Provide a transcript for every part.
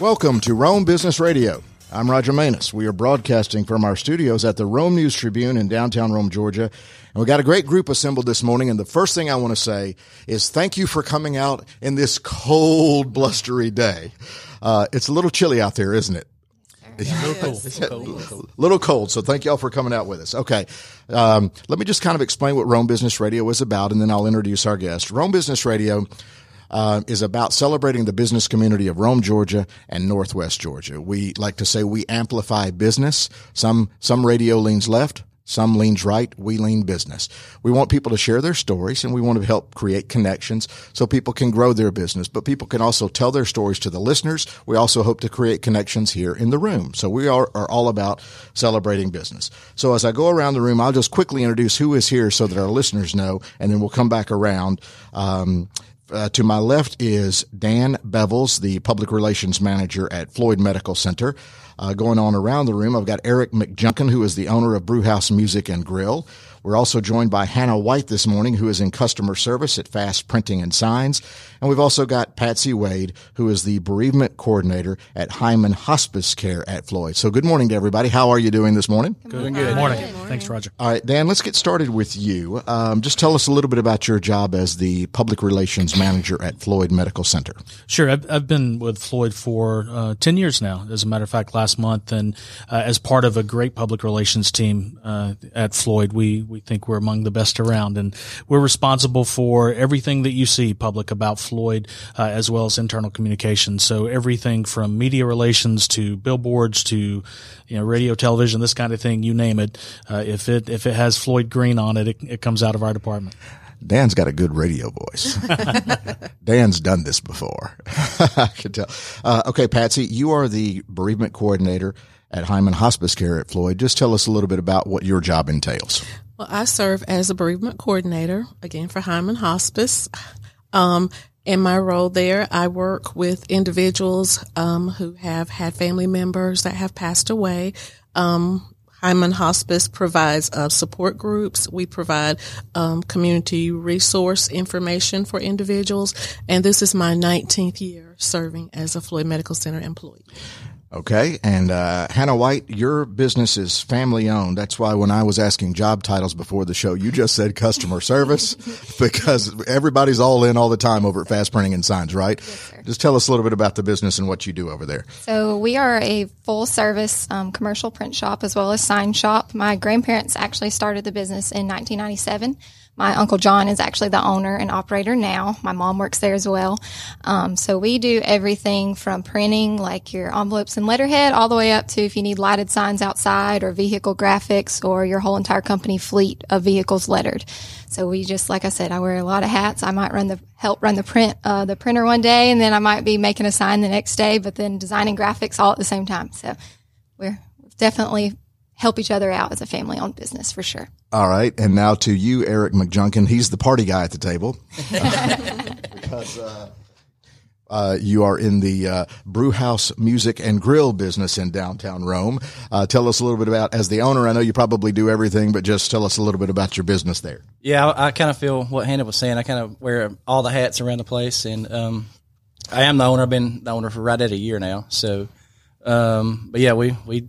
Welcome to Rome Business Radio. I'm Roger Manus. We are broadcasting from our studios at the Rome News Tribune in downtown Rome, Georgia. And we got a great group assembled this morning. And the first thing I want to say is thank you for coming out in this cold, blustery day. Uh, it's a little chilly out there, isn't it? A little cold. little cold. So thank y'all for coming out with us. Okay. Um, let me just kind of explain what Rome Business Radio is about, and then I'll introduce our guest. Rome Business Radio uh, is about celebrating the business community of Rome, Georgia, and Northwest Georgia. We like to say we amplify business. Some some radio leans left, some leans right. We lean business. We want people to share their stories and we want to help create connections so people can grow their business, but people can also tell their stories to the listeners. We also hope to create connections here in the room. So we are, are all about celebrating business. So as I go around the room, I'll just quickly introduce who is here so that our listeners know, and then we'll come back around. Um, uh, to my left is Dan Bevels, the public relations manager at Floyd Medical Center. Uh, going on around the room, I've got Eric McJunkin, who is the owner of Brewhouse Music and Grill. We're also joined by Hannah White this morning, who is in customer service at Fast Printing and Signs. And we've also got Patsy Wade, who is the bereavement coordinator at Heyman Hospice Care at Floyd. So good morning to everybody. How are you doing this morning? Good. Good. Morning. Thanks, Roger. All right, Dan, let's get started with you. Um, just tell us a little bit about your job as the public relations manager at Floyd Medical Center. Sure. I've, I've been with Floyd for uh, 10 years now, as a matter of fact, last month. And uh, as part of a great public relations team uh, at Floyd, we, we think we're among the best around. And we're responsible for everything that you see public about Floyd, uh, as well as internal communications. So everything from media relations to billboards to, you know, radio, television, this kind of thing, you name it. Uh, if it, if it has Floyd Green on it, it, it comes out of our department. Dan's got a good radio voice. Dan's done this before. I can tell. Uh, okay, Patsy, you are the bereavement coordinator at Heyman Hospice Care at Floyd. Just tell us a little bit about what your job entails. Well, I serve as a bereavement coordinator again for Heyman Hospice. Um, in my role there, I work with individuals um, who have had family members that have passed away. Um, Heyman Hospice provides uh, support groups. We provide um, community resource information for individuals. And this is my 19th year serving as a Floyd Medical Center employee. Okay. And uh, Hannah White, your business is family owned. That's why when I was asking job titles before the show, you just said customer service because everybody's all in all the time over at Fast Printing and Signs, right? Yes, just tell us a little bit about the business and what you do over there. So we are a full service um, commercial print shop as well as sign shop. My grandparents actually started the business in 1997. My uncle John is actually the owner and operator now. My mom works there as well. Um, so we do everything from printing, like your envelopes and letterhead, all the way up to if you need lighted signs outside or vehicle graphics or your whole entire company fleet of vehicles lettered. So we just, like I said, I wear a lot of hats. I might run the help run the print uh, the printer one day, and then I might be making a sign the next day, but then designing graphics all at the same time. So we're definitely help each other out as a family owned business for sure. All right. And now to you, Eric McJunkin. He's the party guy at the table. because, uh, uh, you are in the uh, brew house music and grill business in downtown Rome. Uh, tell us a little bit about, as the owner, I know you probably do everything, but just tell us a little bit about your business there. Yeah, I, I kind of feel what Hannah was saying. I kind of wear all the hats around the place, and um, I am the owner. I've been the owner for right at a year now. So, um, but yeah, we we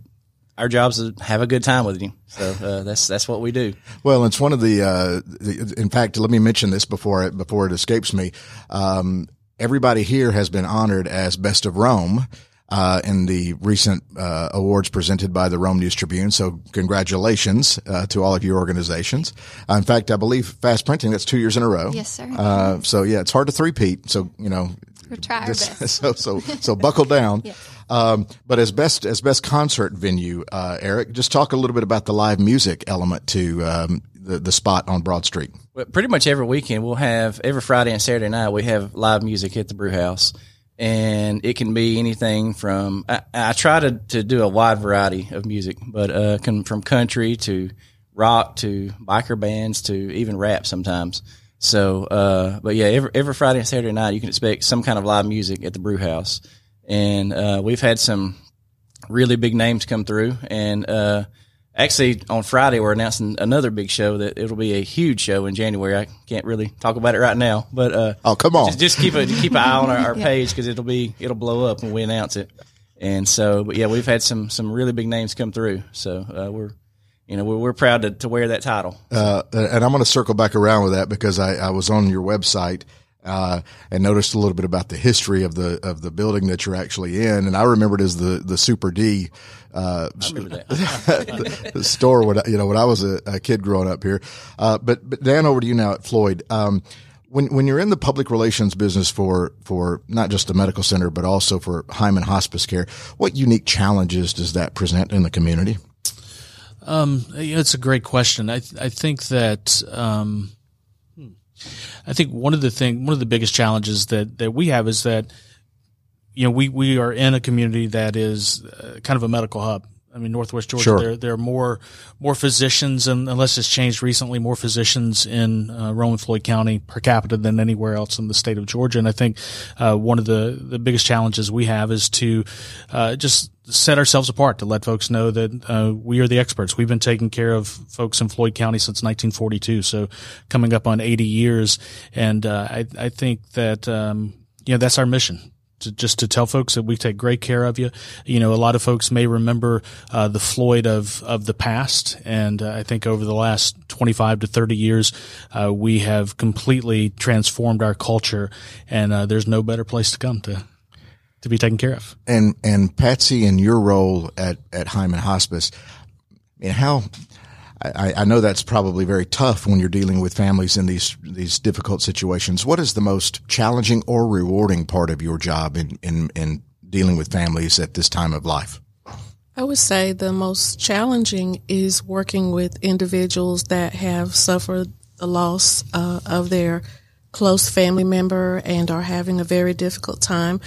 our jobs is to have a good time with you. So uh, that's that's what we do. Well, it's one of the, uh, the. In fact, let me mention this before it before it escapes me. Um, everybody here has been honored as best of Rome. Uh, in the recent uh, awards presented by the Rome News Tribune. So congratulations uh, to all of your organizations. Uh, in fact, I believe Fast Printing, that's two years in a row. Yes, sir. Uh, so yeah, it's hard to three-peat. So, you know. We'll try our best. So, so, so buckle down. Um, but as best, as best concert venue, uh, Eric, just talk a little bit about the live music element to, um, the, the spot on Broad Street. Well, pretty much every weekend we'll have every Friday and Saturday night we have live music at the brew house. And it can be anything from I, I try to, to do a wide variety of music, but uh, can, from country to rock to biker bands to even rap sometimes. So, uh, but yeah, every, every Friday and Saturday night you can expect some kind of live music at the brew house, and uh, we've had some really big names come through, and uh, actually on Friday we're announcing another big show that it'll be a huge show in January. I can't really talk about it right now, but uh, Oh, come on. just, just keep a keep an eye on our, our page because it'll be it'll blow up when we announce it. And so, but yeah, we've had some some really big names come through. So uh, we're you know we're, we're proud to, to wear that title. Uh, and I'm going to circle back around with that because I, I was on your website uh, and noticed a little bit about the history of the of the building that you're actually in, and I remembered it as the the Super D. Uh, the store when I- you know when I was a, a kid growing up here, uh, but but Dan, over to you now at Floyd. Um, when when you're in the public relations business for for not just the medical center but also for Heyman Hospice Care, what unique challenges does that present in the community? Um, it's a great question. I I think that um. I think one of the thing one of the biggest challenges that that we have is that you know we we are in a community that is uh, kind of a medical hub. I mean, Northwest Georgia, Sure. there there are more more physicians, and unless it's changed recently, more physicians in uh, Roman Floyd County per capita than anywhere else in the state of Georgia. And I think uh, one of the the biggest challenges we have is to uh, just set ourselves apart to let folks know that uh, we are the experts. We've been taking care of folks in Floyd County since 1942, so coming up on 80 years, and uh, I I think that um, you know that's our mission to, just to tell folks that we take great care of you. You know, a lot of folks may remember uh, the Floyd of of the past, and uh, I think over the last 25 to 30 years, uh, we have completely transformed our culture, and uh, there's no better place to come to to be taken care of. and and Patsy, in your role at at Heyman Hospice, I mean, how I, I know that's probably very tough when you're dealing with families in these these difficult situations. What is the most challenging or rewarding part of your job in in, in dealing with families at this time of life? I would say the most challenging is working with individuals that have suffered the loss uh, of their close family member and are having a very difficult time.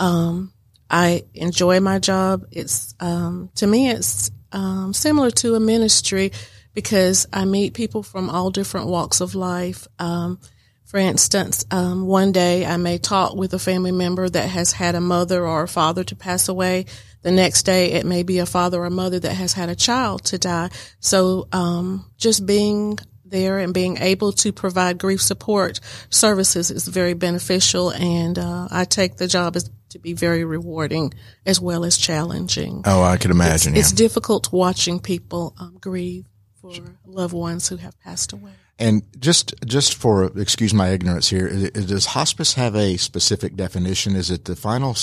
Um, I enjoy my job. It's um, to me, it's um, similar to a ministry because I meet people from all different walks of life. Um, for instance, um, one day I may talk with a family member that has had a mother or a father to pass away. The next day it may be a father or mother that has had a child to die. So um, just being there and being able to provide grief support services is very beneficial, and uh, I take the job as to be very rewarding as well as challenging. Oh, I can imagine. It's yeah. difficult watching people um, grieve for loved ones who have passed away. And just just for excuse my ignorance here, does hospice have a specific definition? Is it the final,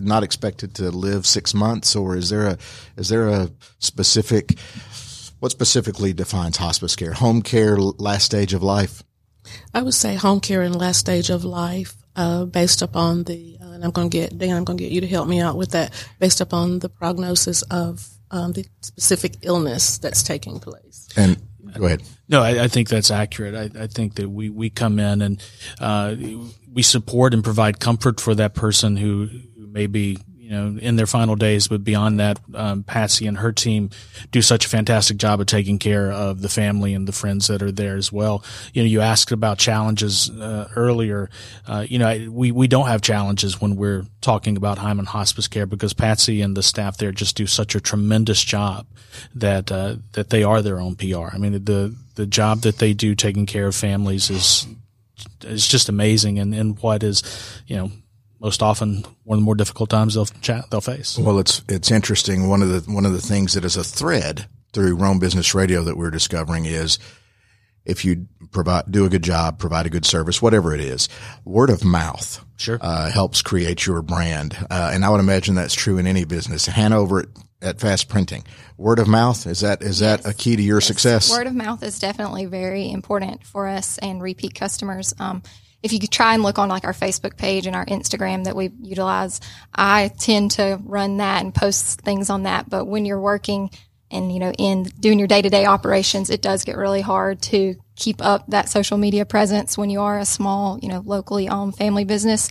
not expected to live six months, or is there a is there a specific what specifically defines hospice care? Home care, last stage of life. I would say home care in last stage of life, uh, based upon the, and I'm going to get Dan, I'm going to get you to help me out with that, based upon the prognosis of um, the specific illness that's taking place. And go ahead. No, I, I think that's accurate. I, I think that we, we come in and uh, we support and provide comfort for that person who, who may be you know in their final days, but beyond that, um, Patsy and her team do such a fantastic job of taking care of the family and the friends that are there as well. You know, you asked about challenges uh, earlier. Uh, you know, we we don't have challenges when we're talking about Heyman Hospice Care because Patsy and the staff there just do such a tremendous job that uh, that they are their own PR. I mean, the the job that they do taking care of families is is just amazing, and and what is you know most often one of the more difficult times they'll chat they'll face. Well, it's it's interesting. One of the one of the things that is a thread through Rome Business Radio that we're discovering is if you provide do a good job, provide a good service, whatever it is, word of mouth Sure. uh, helps create your brand, uh, and I would imagine that's true in any business. Hanover at, at Fast Printing, word of mouth is that is that a key to your success? Word of mouth is definitely very important for us and repeat customers. Um, if you could try and look on like our Facebook page and our Instagram that we utilize, I tend to run that and post things on that. But when you're working and, you know, in doing your day to day operations, it does get really hard to keep up that social media presence when you are a small, you know, locally owned family business.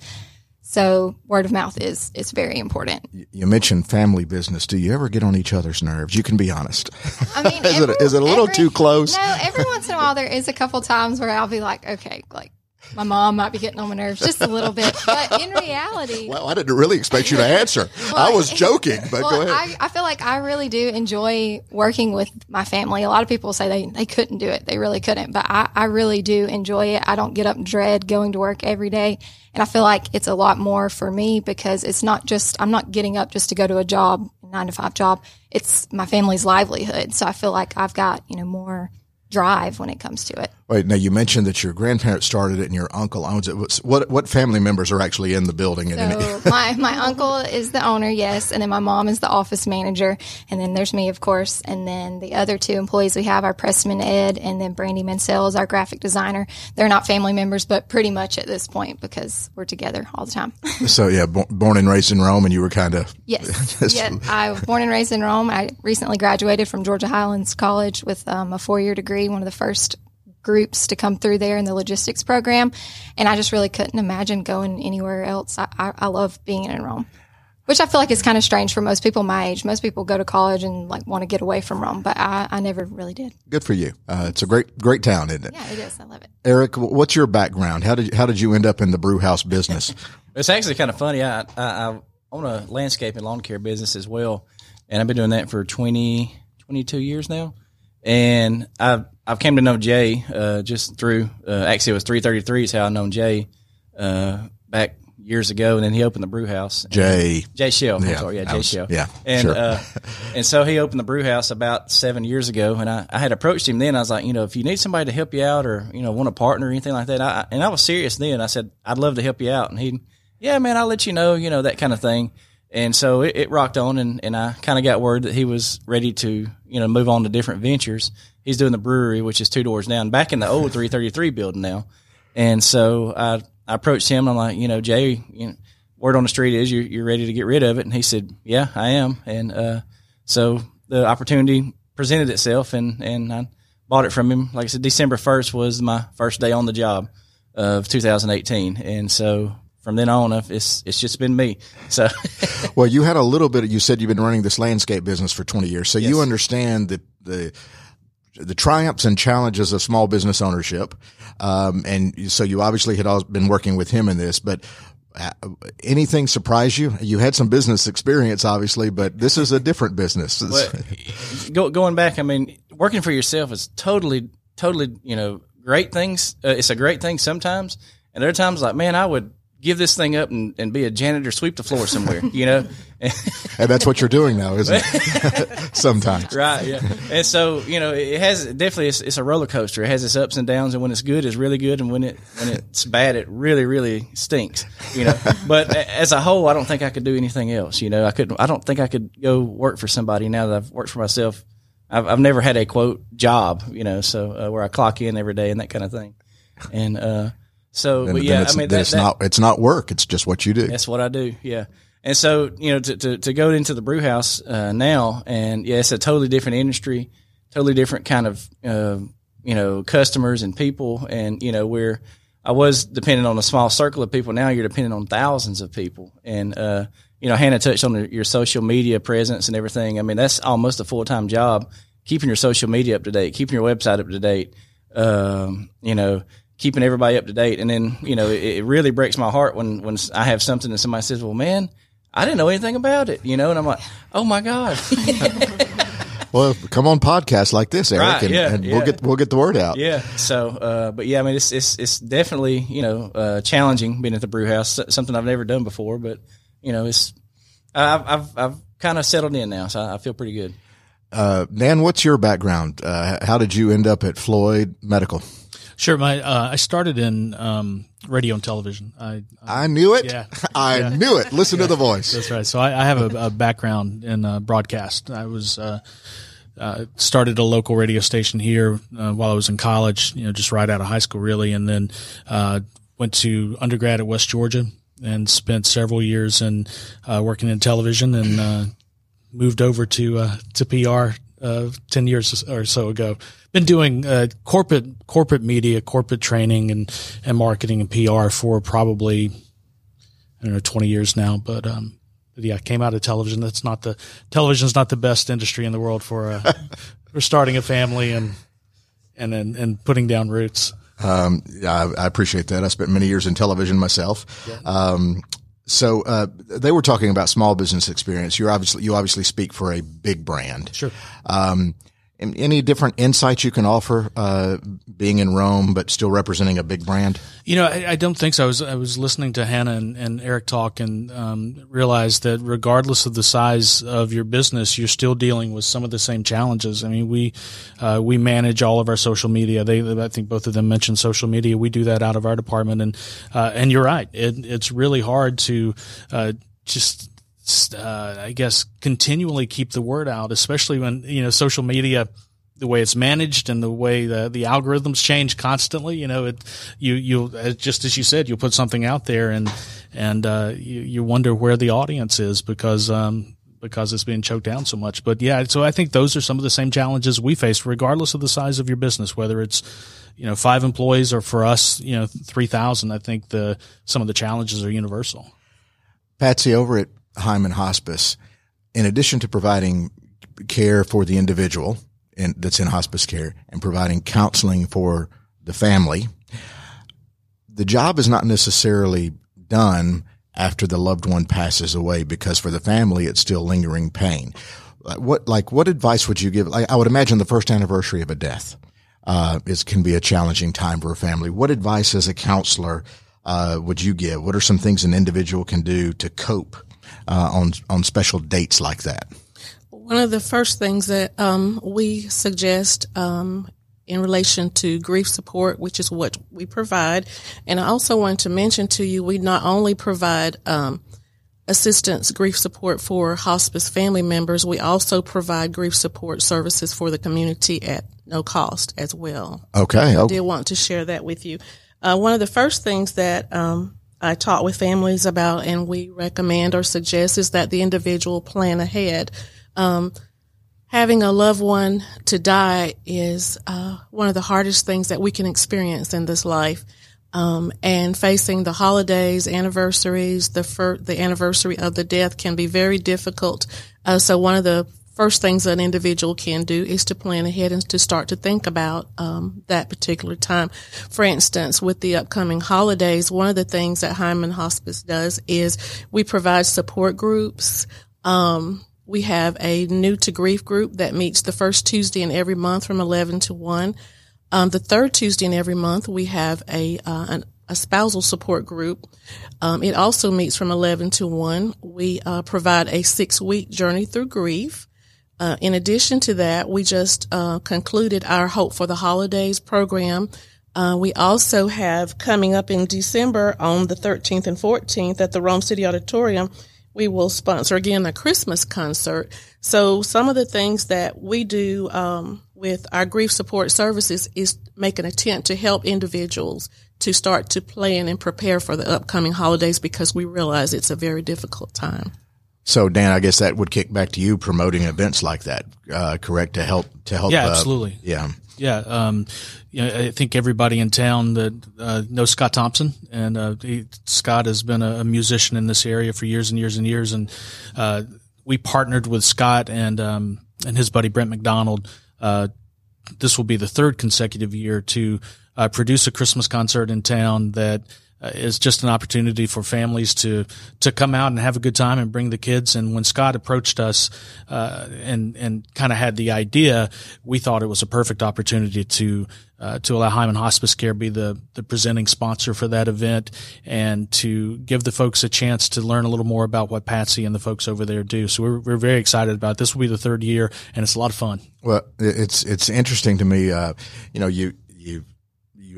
So word of mouth is, is very important. You mentioned family business. Do you ever get on each other's nerves? You can be honest. I mean, Is it- is it a little too close? No, every once in a while there is a couple times where I'll be like, okay, like my mom might be getting on my nerves just a little bit. But in reality, Well, I didn't really expect you to answer. I was joking, but well, go ahead. I, I feel like I really do enjoy working with my family. A lot of people say they, they couldn't do it. They really couldn't. But I, I really do enjoy it. I don't get up and dread going to work every day. And I feel like it's a lot more for me because it's not just, I'm not getting up just to go to a job, nine to five job. It's my family's livelihood. So I feel like I've got, you know, more drive when it comes to it. Wait, now you mentioned that your grandparents started it and your uncle owns it. What what family members are actually in the building? So my, my uncle is the owner, yes, and then my mom is the office manager, and then there's me, of course, and then the other two employees we have are Pressman Ed and then Brandy Mansell is our graphic designer. They're not family members, but pretty much at this point because we're together all the time. so yeah, bo- born and raised in Rome, and you were kind of yes, yeah. I was born and raised in Rome. I recently graduated from Georgia Highlands College with um, a four year degree, one of the first groups to come through there in the logistics program. And I just really couldn't imagine going anywhere else. I, I, I love being in Rome, which I feel like is kind of strange for most people my age. Most people go to college and like want to get away from Rome, but I, I never really did. good for you. Uh, it's a great great town, isn't it? Yeah, it is. I love it. Eric, what's your background? How did you, how did you end up in the brew house business? It's actually kind of funny. I, I, I own a landscape and lawn care business as well, and I've been doing that for 20, 22 years now. And I've I've came to know Jay uh, just through uh, actually it was three thirty three is how I known Jay uh, back years ago, and then he opened the brew house. Jay. Jay Shell. Yeah, I'm sorry, yeah, Jay was- Shell. yeah, and sure. uh, and so he opened the brew house about seven years ago, and I, I had approached him then. I was like, you know, if you need somebody to help you out, or you know, want a partner or anything like that, I, and I was serious then. I said I'd love to help you out, and he, yeah, man, I'll let you know, you know, that kind of thing. And so it, it rocked on, and, and I kind of got word that he was ready to, you know, move on to different ventures. He's doing the brewery, which is two doors down, back in the old 333 building now. And so I, I approached him. I'm like, you know, Jay, you know, word on the street is you're, you're ready to get rid of it. And he said, yeah, I am. And, uh, so the opportunity presented itself and, and I bought it from him. Like I said, December 1st was my first day on the job of 2018. And so from then on, it's, it's just been me. So Well, you had a little bit. You said you've been running this landscape business for twenty years, so you understand the the the triumphs and challenges of small business ownership. Um, and so you obviously had been working with him in this, but. uh, Anything surprise you? You had some business experience, obviously, but this is a different business. Going back, I mean, working for yourself is totally, totally, you know, great things. Uh, it's a great thing sometimes, and there are times, like, man, I would give this thing up and, and be a janitor, sweep the floor somewhere, you know. and that's what you're doing now, isn't it? Sometimes. Right. Yeah. And so you know, it has definitely it's, it's a roller coaster. It has its ups and downs, and when it's good, it's really good, and when it when it's bad, it really really stinks. You know. but as a whole, I don't think I could do anything else. You know, I couldn't. I don't think I could go work for somebody now that I've worked for myself. I've I've never had a quote job. You know, so uh, where I clock in every day and that kind of thing. And uh, so, Then, but yeah, I mean, that, it's that- not it's not work. It's just what you do. that's what I do. Yeah. And so, you know, to, to, to go into the brew house uh, now, and yeah, it's a totally different industry, totally different kind of, uh, you know, customers and people. And, you know, where I was dependent on a small circle of people, now you're dependent on thousands of people. And, uh, you know, Hannah touched on the, your social media presence and everything. I mean, that's almost a full time job, keeping your social media up to date, keeping your website up to date, um, you know, keeping everybody up to date. And then, you know, it, it really breaks my heart when, when I have something and somebody says, well, man, I didn't know anything about it, you know, and I'm like, oh my God. Well, come on podcasts like this, Eric, Right, and, yeah, and we'll get we'll get the word out. yeah. So, uh, but yeah, I mean, it's, it's, it's definitely, you know, uh, challenging being at the brew house, something I've never done before, but you know, it's, I've, I've, I've kind of settled in now. So I, I feel pretty good. Uh, Dan, what's your background? Uh, how did you end up at Floyd Medical? Sure. My uh, I started in um, radio and television. I, I knew it. Yeah. I knew it. Listen to the voice. That's right. So I, I have a, a background in uh, broadcast. I was uh, uh, started a local radio station here uh, while I was in college. You know, just right out of high school, really, and then uh, went to undergrad at West Georgia and spent several years in uh, working in television and uh, moved over to uh, to PR uh, ten years or so ago. Been doing uh, corporate corporate media, corporate training, and and marketing and PR for probably I don't know twenty years now. But um, but yeah, came out of television. That's not the television's not the best industry in the world for uh, for starting a family and and and, and putting down roots. Um, I, I, appreciate that. I spent many years in television myself. Yeah. Um, so uh, they were talking about small business experience. You obviously you obviously speak for a big brand. Sure. Um, any different insights you can offer, uh, being in Rome but still representing a big brand? You know, I, I don't think so. I was I was listening to Hannah and, and Eric talk and um, realized that regardless of the size of your business, you're still dealing with some of the same challenges. I mean, we uh, we manage all of our social media. They, I think both of them mentioned social media. We do that out of our department, and uh, and you're right. It, it's really hard to uh, just uh, I guess, continually keep the word out, especially when, you know, social media, the way it's managed and the way the, the algorithms change constantly, you know, it, you, you, just as you said, you'll put something out there and, and, uh, you, you wonder where the audience is because, um, because it's being choked down so much. But yeah, so I think those are some of the same challenges we face, regardless of the size of your business, whether it's, you know, five employees or for us, you know, 3,000. I think the, some of the challenges are universal. Patsy, over at Heyman Hospice, in addition to providing care for the individual in, that's in hospice care and providing counseling for the family, the job is not necessarily done after the loved one passes away because for the family it's still lingering pain. What like what advice would you give? Like, I would imagine the first anniversary of a death uh, is can be a challenging time for a family. What advice as a counselor uh, would you give? What are some things an individual can do to cope uh, on on special dates like that? One of the first things that um, we suggest um, in relation to grief support, which is what we provide, and I also want to mention to you, we not only provide um, assistance grief support for hospice family members, we also provide grief support services for the community at no cost as well. Okay, I did want to share that with you. Uh, one of the first things that um, I talk with families about and we recommend or suggest is that the individual plan ahead. Um, having a loved one to die is uh, one of the hardest things that we can experience in this life. Um, and facing the holidays, anniversaries, the fir- the anniversary of the death can be very difficult. Uh, so one of the first things an individual can do is to plan ahead and to start to think about um, that particular time. For instance, with the upcoming holidays, one of the things that Heyman Hospice does is we provide support groups. Um, we have a new to grief group that meets the first Tuesday in every month from 11 to 1. Um, the third Tuesday in every month, we have a, uh, an, a spousal support group. Um, it also meets from 11 to 1. We uh, provide a six week journey through grief. Uh, in addition to that, we just uh, concluded our Hope for the Holidays program. Uh, we also have coming up in December on the 13th and 14th at the Rome City Auditorium, we will sponsor again a Christmas concert. So some of the things that we do um, with our grief support services is make an attempt to help individuals to start to plan and prepare for the upcoming holidays because we realize it's a very difficult time. So Dan, I guess that would kick back to you promoting events like that, uh, correct? To help, to help. Yeah, uh, absolutely. Yeah. Yeah. Um, you know, I think everybody in town that, uh, knows Scott Thompson and, uh, he, Scott has been a, musician in this area for years and years and years. And, uh, we partnered with Scott and, um, and his buddy Brent McDonald, uh, this will be the third consecutive year to, produce a Christmas concert in town that, uh, is just an opportunity for families to to come out and have a good time and bring the kids. And when Scott approached us uh, and and kind of had the idea, we thought it was a perfect opportunity to uh, to allow Heyman Hospice Care be the the presenting sponsor for that event and to give the folks a chance to learn a little more about what Patsy and the folks over there do. So we're we're very excited about it. this. Will be the third year, and it's a lot of fun. Well, it's it's interesting to me. Uh, you know, you you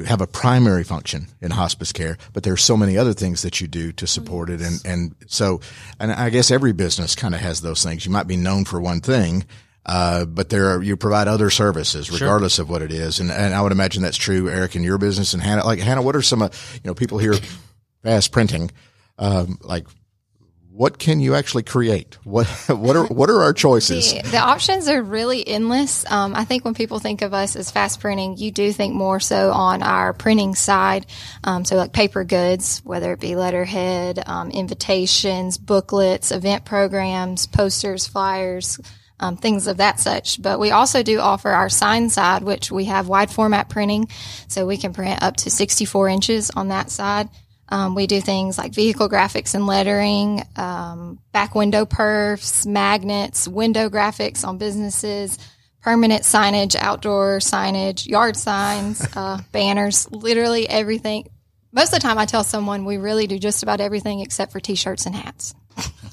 have a primary function in hospice care, but there are so many other things that you do to support it. And, and so, and I guess every business kind of has those things. You might be known for one thing, uh, but there are, you provide other services regardless sure. of what it is. And, and I would imagine that's true, Eric, in your business and Hannah, like Hannah, what are some, uh, you know, people here fast printing, um, like what can you actually create? What what are what are our choices? The, the options are really endless. Um, I think when people think of us as fast printing, you do think more so on our printing side. Um, so like paper goods, whether it be letterhead, um, invitations, booklets, event programs, posters, flyers. um, things of that such. But we also do offer our sign side, which we have wide format printing, so we can print up to 64 inches on that side. Um, we do things like vehicle graphics and lettering, um, back window perfs, magnets, window graphics on businesses, permanent signage, outdoor signage, yard signs, uh, banners, literally everything. Most of the time, I tell someone we really do just about everything except for t-shirts and hats.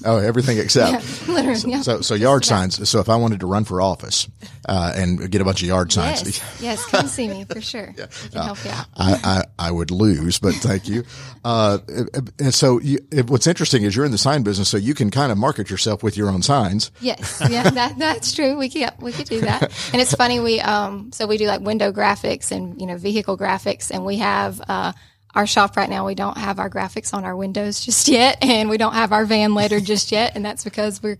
Oh, everything except. Literally, yeah. So, so yard signs. So if I wanted to run for office uh, and get a bunch of yard signs, Yes, yes, come see me for sure. We can help you out. I, I, I would lose, but thank you. Uh, and so you, what's interesting is you're in the sign business, so you can kind of market yourself with your own signs. Yes, yeah, that, that's true. We can, we could do that, and it's funny. We um so we do like window graphics and you know vehicle graphics, and we have uh our shop right now. We don't have our graphics on our windows just yet, and we don't have our van letter just yet, and that's because we're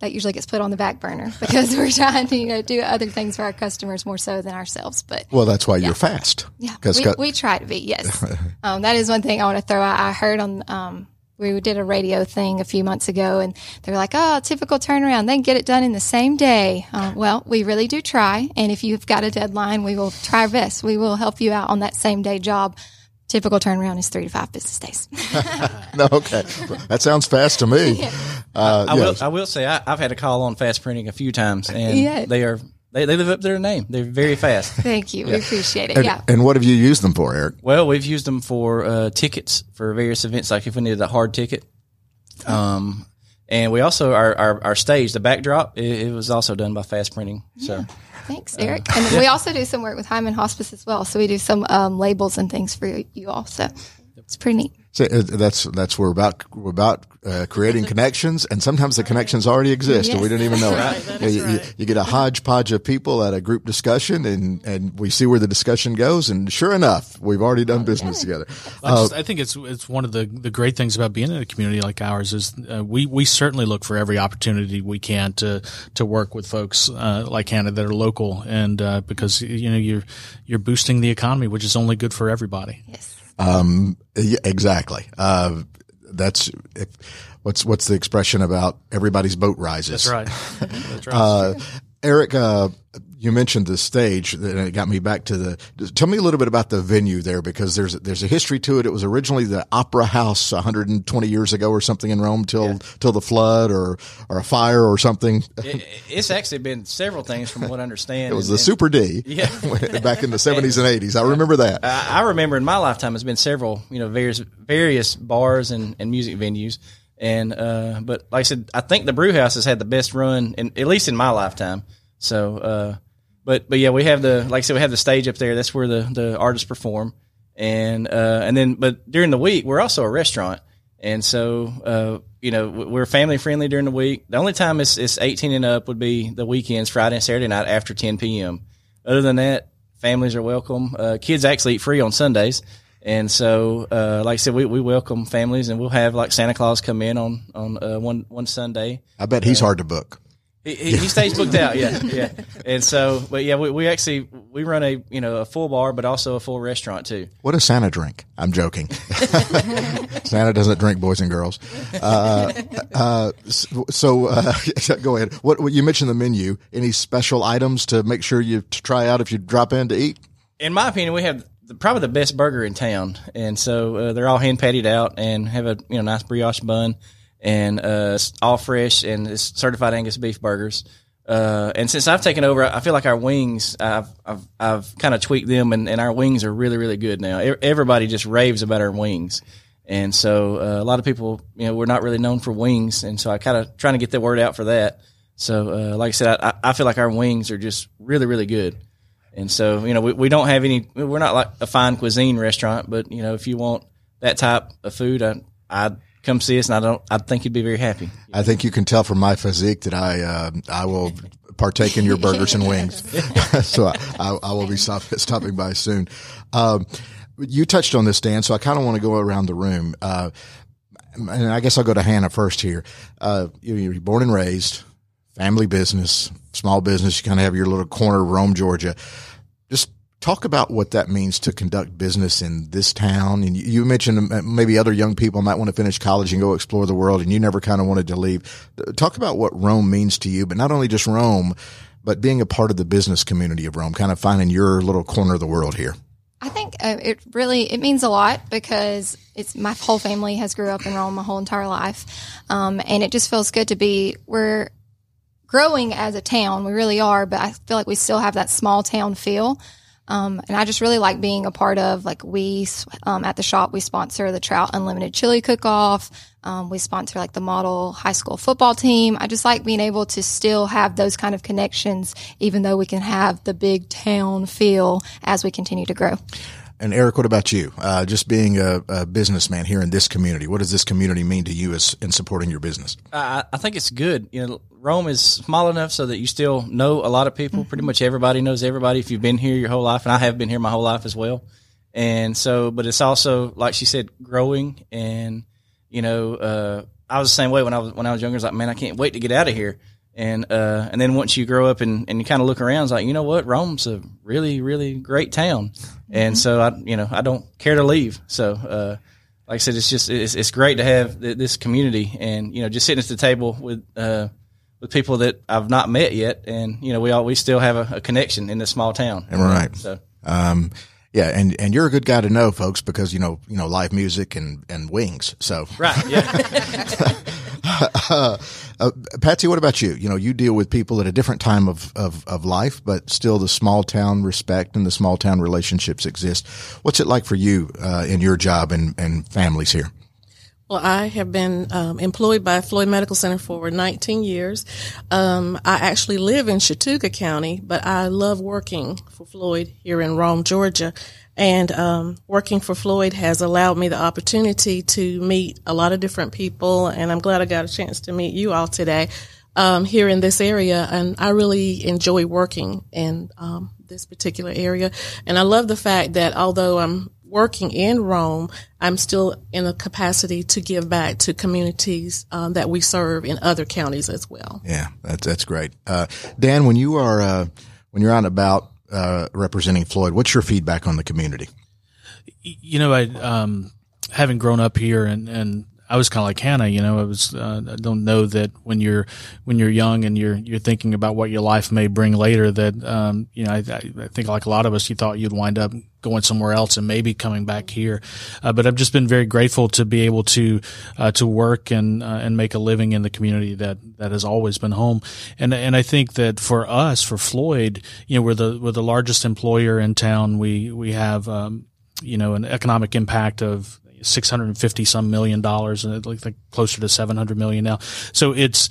that usually gets put on the back burner because we're trying to you know do other things for our customers more so than ourselves. But Well, that's why you're fast. yeah, we, we try to be. Yes, um, that is one thing I want to throw out. I heard on um, we did a radio thing a few months ago, and they were like, "Oh, typical turnaround. They can get it done in the same day." Uh, well, we really do try, and if you've got a deadline, we will try our best. We will help you out on that same day job. Typical turnaround is three to five business days. no, okay. That sounds fast to me. Uh, I yes. will. I will say I, I've had a call on fast printing a few times, and Yeah. they are they, they live up to their name. They're very fast. Thank you. We appreciate it. and, yeah. and what have you used them for, Eric? well, we've used them for uh, tickets for various events, like if we needed a hard ticket. Um, and we also our, our, our stage, the backdrop, it, it was also done by fast printing. So Thanks, Eric. And then we also do some work with Heyman Hospice as well. So we do some um, labels and things for you all. So it's pretty neat. So, uh, that's that's we're about we're about uh, creating connections, and sometimes the connections already exist, and we Yes. didn't even know That's it. right, You- you, right. you get a hodgepodge of people at a group discussion, and and we see where the discussion goes, and sure enough, we've already done business together. I, just, I think it's it's one of the, the great things about being in a community like ours is uh, we we certainly look for every opportunity we can to to work with folks uh, like Hannah that are local and uh, because you know you're you're boosting the economy which is only good for everybody. Yes. Yeah, exactly. Uh, that's if, what's what's the expression about everybody's boat rises. That's right. That's right. Uh, Eric, uh, you mentioned the stage, and it got me back to the. Tell me a little bit about the venue there, because there's there's a history to it. It was originally the Opera House 120 years ago, or something in Rome, till till the flood, or or a fire, or something. it, it's actually been several things from what I understand. It was the Super D, Yeah. back in the 70s and 80s. I remember that. I, I remember in my lifetime, there's been several, you know, various various bars and, and music venues, and uh, but like I said, I think the Brew House has had the best run, in, at least in my lifetime. So, uh, but but yeah, we have the like I said, we have the stage up there. That's where the the artists perform, and uh, and then but during the week, we're also a restaurant, and so uh, you know we're family friendly during the week. The only time it's it's 18 and up would be the weekends, Friday and Saturday night after 10 p.m. Other than that, families are welcome. Uh, kids actually eat free on Sundays. And so, uh, like I said, we, we welcome families and we'll have like Santa Claus come in on, on, uh, one, one Sunday. I bet he's hard to book. He, he, he stays booked out. Yeah. Yeah. And so, but yeah, we, we actually, we run a, you know, a full bar, but also a full restaurant too. What does Santa drink? I'm joking. Santa doesn't drink, boys and girls. Uh, uh, so uh, go ahead. What, what you mentioned the menu? Any special items to make sure you to try out if you drop in to eat? in my opinion, we have probably the best burger in town, and so uh, they're all hand patted out and have a you know nice brioche bun and uh, all fresh and certified Angus beef burgers. Uh, and since I've taken over, I feel like our wings, I've I've, I've kind of tweaked them, and, and our wings are really really good now. Everybody just raves about our wings, and so uh, a lot of people, you know, we're not really known for wings, and so I kind of trying to get the word out for that. So, uh, like I said, I, I feel like our wings are just really really good. And so, you know, we, we don't have any, we're not like a fine cuisine restaurant, but, you know, if you want that type of food, I, I'd come see us and I don't, I think you'd be very happy. I think you can tell from my physique that I uh, I will partake in your burgers and wings. so I, I, I will be stop, stopping by soon. Um, you touched on this, Dan. So I kind of want to go around the room. Uh, and I guess I'll go to Hannah first here. Uh, you, you're born and raised, family business, small business. You kind of have your little corner of Rome, Georgia. Talk about what that means to conduct business in this town. And you, mentioned maybe other young people might want to finish college and go explore the world, and you never kind of wanted to leave. Talk about what Rome means to you, but not only just Rome, but being a part of the business community of Rome, kind of finding your little corner of the world here. I think uh, it really it means a lot because it's my whole family has grew up in Rome my whole entire life, um, and it just feels good to be we're growing as a town. We really are, but I feel like we still have that small town feel. Um, and I just really like being a part of like we um, at the shop we sponsor the Trout Unlimited Chili Cook Off. Um, we sponsor like the Model High School football team. I just like being able to still have those kind of connections, even though we can have the big town feel as we continue to grow. And Eric, what about you? Uh, just being a, a, businessman here in this community, what does this community mean to you as in supporting your business? I, I think it's good. You know, Rome is small enough so that you still know a lot of people. Pretty much everybody knows everybody if you've been here your whole life, and I have been here my whole life as well. And so, but it's also like she said, growing. And you know, uh, I was the same way when I was when I was younger. I was like, man, I can't wait to get out of here. And uh, and then once you grow up and, and you kind of look around, it's like you know what, Rome's a really really great town, and mm-hmm. so I you know I don't care to leave. So uh, like I said, it's just it's, it's great to have th- this community, and you know just sitting at the table with uh, with people that I've not met yet, and you know we all we still have a, a connection in this small town. And Right. So. Um, yeah, and, and you're a good guy to know, folks, because you know you know live music and, and wings. So right, yeah. uh, Patsy, what about you? You know, you deal with people at a different time of, of, of life, but still the small town respect and the small town relationships exist. What's it like for you uh, in your job and, and families here? Well, I have been um, employed by Floyd Medical Center for 19 years. Um, I actually live in Chattooga County, but I love working for Floyd here in Rome, Georgia. And um, working for Floyd has allowed me the opportunity to meet a lot of different people, and I'm glad I got a chance to meet you all today um, here in this area. And I really enjoy working in um, this particular area, and I love the fact that although I'm working in Rome, I'm still in a capacity to give back to communities um, that we serve in other counties as well. Yeah, that's that's great. Uh, Dan, when you are uh, when you're out and about uh, representing Floyd. What's your feedback on the community? You know, I um, having grown up here and and I was kind of like Hannah, you know, I was, uh, I don't know that when you're, when you're young and you're, you're thinking about what your life may bring later that, um, you know, I, I, think like a lot of us, you thought you'd wind up going somewhere else and maybe coming back here. Uh, but I've just been very grateful to be able to, uh, to work and, uh, and make a living in the community that, that has always been home. And, and I think that for us, for Floyd, you know, we're the, we're the largest employer in town. We, we have, um, you know, an economic impact of 650 some million dollars and like closer to 700 million now. So it's,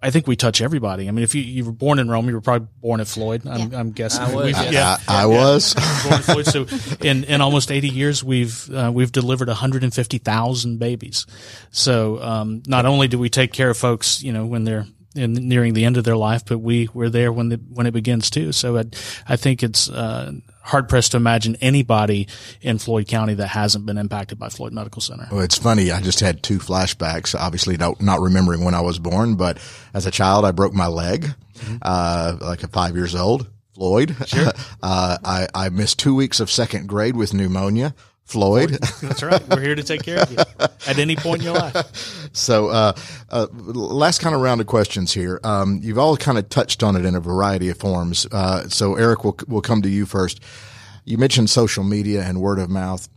I think we touch everybody. I mean, if you, you were born in Rome, you were probably born at Floyd. I'm, yeah. I'm guessing. I was. Yeah, yeah, I, I was. Floyd. So in, in almost 80 years, we've uh, we've delivered 150,000 babies. So um, not only do we take care of folks, you know, when they're in, nearing the end of their life, but we we're there when the when it begins too. So I, I think it's uh, hard pressed to imagine anybody in Floyd County that hasn't been impacted by Floyd Medical Center. Well, it's funny. I just had two flashbacks. Obviously, not, not remembering when I was born, but as a child, I broke my leg, mm-hmm. uh, like at five years old. Floyd. Sure. Uh, I, I missed two weeks of second grade with pneumonia. Floyd. That's right. We're here to take care of you at any point in your life. So, uh, uh, last kind of round of questions here. Um, you've all kind of touched on it in a variety of forms. Uh, so, Eric, we'll, we'll come to you first. You mentioned social media and word of mouth.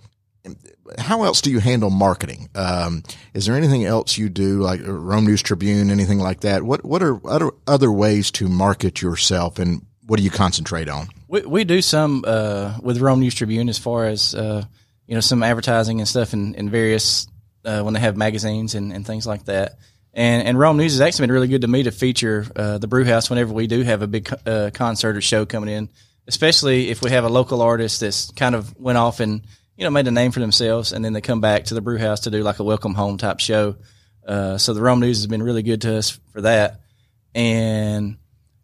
How else do you handle marketing? Um, is there anything else you do, like Rome News Tribune, anything like that? What What are other other ways to market yourself, and what do you concentrate on? We, we do some uh, with Rome News Tribune as far as uh, you know, some advertising and stuff in, in various, uh, when they have magazines and, and things like that. And, and Rome News has actually been really good to me to feature uh, the Brew House whenever we do have a big uh, concert or show coming in, especially if we have a local artist that's kind of went off and you know made a name for themselves, and then they come back to the Brew House to do like a welcome home type show. Uh, so the Rome News has been really good to us for that, and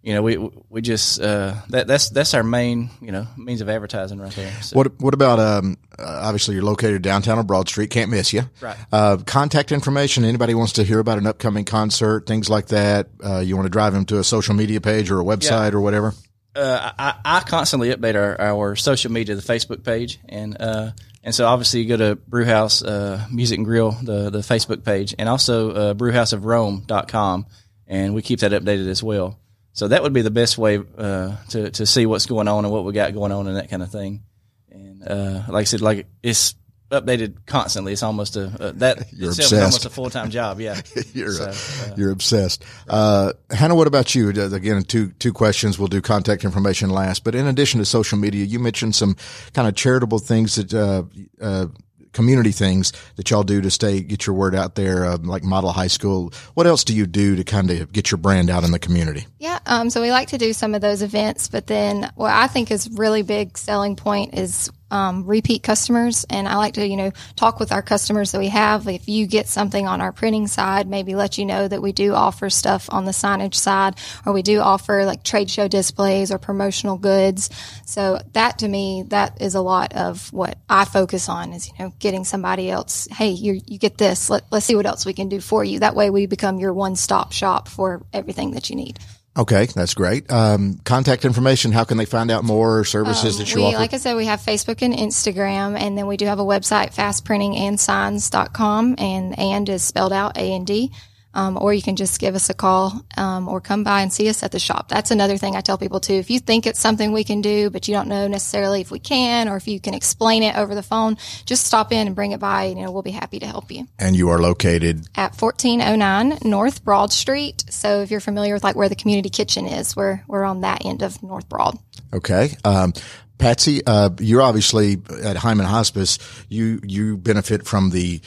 you know, we we just uh, that that's that's our main you know means of advertising right there. So. What what about um, obviously you're located downtown on Broad Street, can't miss you. Right. Uh, contact information. Anybody wants to hear about an upcoming concert, things like that. Uh, you want to drive them to a social media page or a website yeah. or whatever. uh, I, I constantly update our, our social media, the Facebook page, and uh, and so obviously you go to Brewhouse uh, Music and Grill, the the Facebook page, and also uh, brewhouseofrome.com, and we keep that updated as well. So that would be the best way uh, to to see what's going on and what we got going on and that kind of thing. And uh, like I said, like it's updated constantly. It's almost a uh, that You're itself is obsessed. almost a full time job. Yeah, you're So, uh, you're obsessed. Uh, Hannah, what about you? Uh, Again, two two questions. We'll do contact information last. But in addition to social media, you mentioned some kind of charitable things that uh, uh, community things that y'all do to stay get your word out there, uh, like Model High School. What else do you do to kind of get your brand out in the community? Yeah, um, so we like to do some of those events, but then what I think is really big selling point is um, repeat customers, and I like to you know talk with our customers that we have. If you get something on our printing side, maybe let you know that we do offer stuff on the signage side, or we do offer like trade show displays or promotional goods. So that to me, that is a lot of what I focus on is you know getting somebody else. Hey, you you get this. Let, let's see what else we can do for you. That way, we become your one stop shop for everything that you need. Okay, that's great. Um, contact information. How can they find out more services that you we, offer? like I said, we have Facebook and Instagram, and then we do have a website, fastprintingandsigns.com, and and is spelled out A and D. Um, or you can just give us a call um, or come by and see us at the shop. That's another thing I tell people too. If you think it's something we can do, but you don't know necessarily if we can or if you can explain it over the phone, just stop in and bring it by. and, You know, we'll be happy to help you and you are located at 1409 North Broad Street. So if you're familiar with like where the community kitchen is, we're we're on that end of North Broad. Okay. Um, Patsy, uh, you're obviously at Heyman Hospice. You, you benefit from the,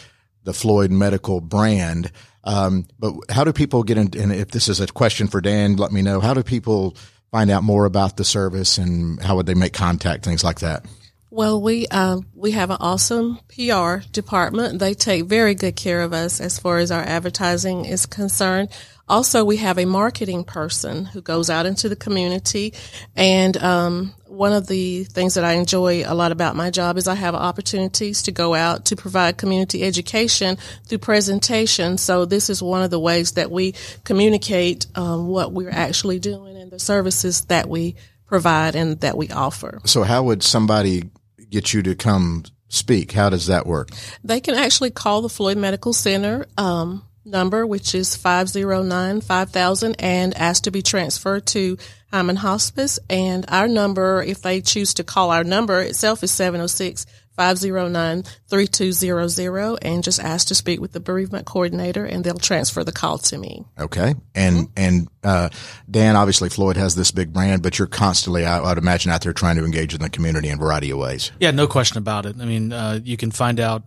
the Floyd medical brand. Um, but how do people get in? And if this is a question for Dan, let me know. How do people find out more about the service and how would they make contact, things like that? Well, we uh, we have an awesome PR department. They take very good care of us as far as our advertising is concerned. Also, we have a marketing person who goes out into the community, and um, one of the things that I enjoy a lot about my job is I have opportunities to go out to provide community education through presentation. So this is one of the ways that we communicate um, what we're actually doing and the services that we provide and that we offer. So how would somebody get you to come speak? How does that work? They can actually call the Floyd Medical Center um, number, which is 509 5000, and ask to be transferred to Heyman Hospice. And our number, if they choose to call our number itself, is 706 509 3200, and just ask to speak with the bereavement coordinator, and they'll transfer the call to me. Okay. And, and, uh, Dan, obviously Floyd has this big brand, but you're constantly, I would imagine out there trying to engage in the community in a variety of ways. Yeah, no question about it. I mean, uh, you can find out.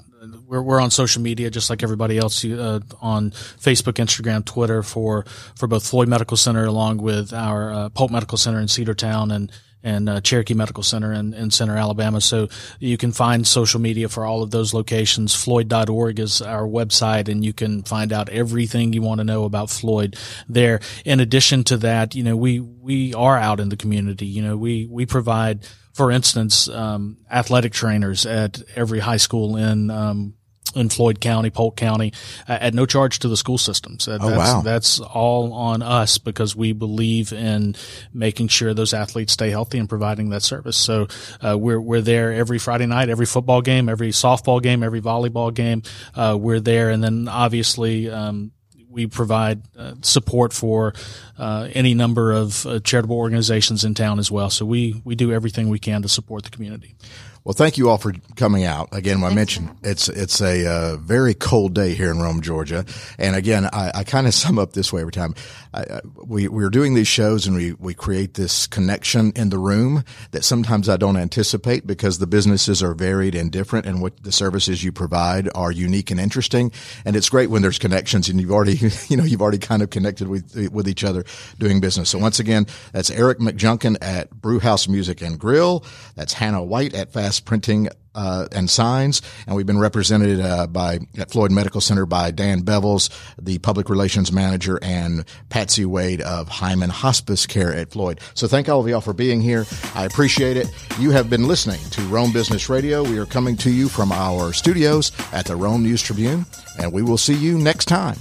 We're, we're on social media just like everybody else uh, on Facebook, Instagram, Twitter for for both Floyd Medical Center along with our uh, Polk Medical Center in Cedartown and and uh, Cherokee Medical Center in, in Centre, Alabama. So you can find social media for all of those locations. Floyd.org is our website, and you can find out everything you want to know about Floyd there. In addition to that, you know, we we are out in the community. You know, we we provide for instance, um, athletic trainers at every high school in um, in Floyd County, Polk County, uh, at no charge to the school systems. Uh, Oh, that's, wow. That's all on us because we believe in making sure those athletes stay healthy and providing that service. So uh, we're we're there every Friday night, every football game, every softball game, every volleyball game. Uh, we're there, and then obviously. Um, we provide uh, support for uh, any number of uh, charitable organizations in town as well. So we we do everything we can to support the community. Well, thank you all for coming out. Again, I mentioned it's it's a uh, very cold day here in Rome, Georgia, and again, I, I kind of sum up this way every time. I, I, we we're doing these shows and we we create this connection in the room that sometimes I don't anticipate because the businesses are varied and different, and what the services you provide are unique and interesting. And it's great when there's connections and you've already you know you've already kind of connected with with each other doing business. So once again, that's Eric McJunkin at Brewhouse Music and Grill. That's Hannah White at Fast Printing uh, and Signs, and we've been represented uh, by at Floyd Medical Center by Dan Bevels, the public relations manager, and Patsy Wade of Heyman Hospice Care at Floyd. So thank all of y'all for being here. I appreciate it. You have been listening to Rome Business Radio. We are coming to you from our studios at the Rome News Tribune, and we will see you next time.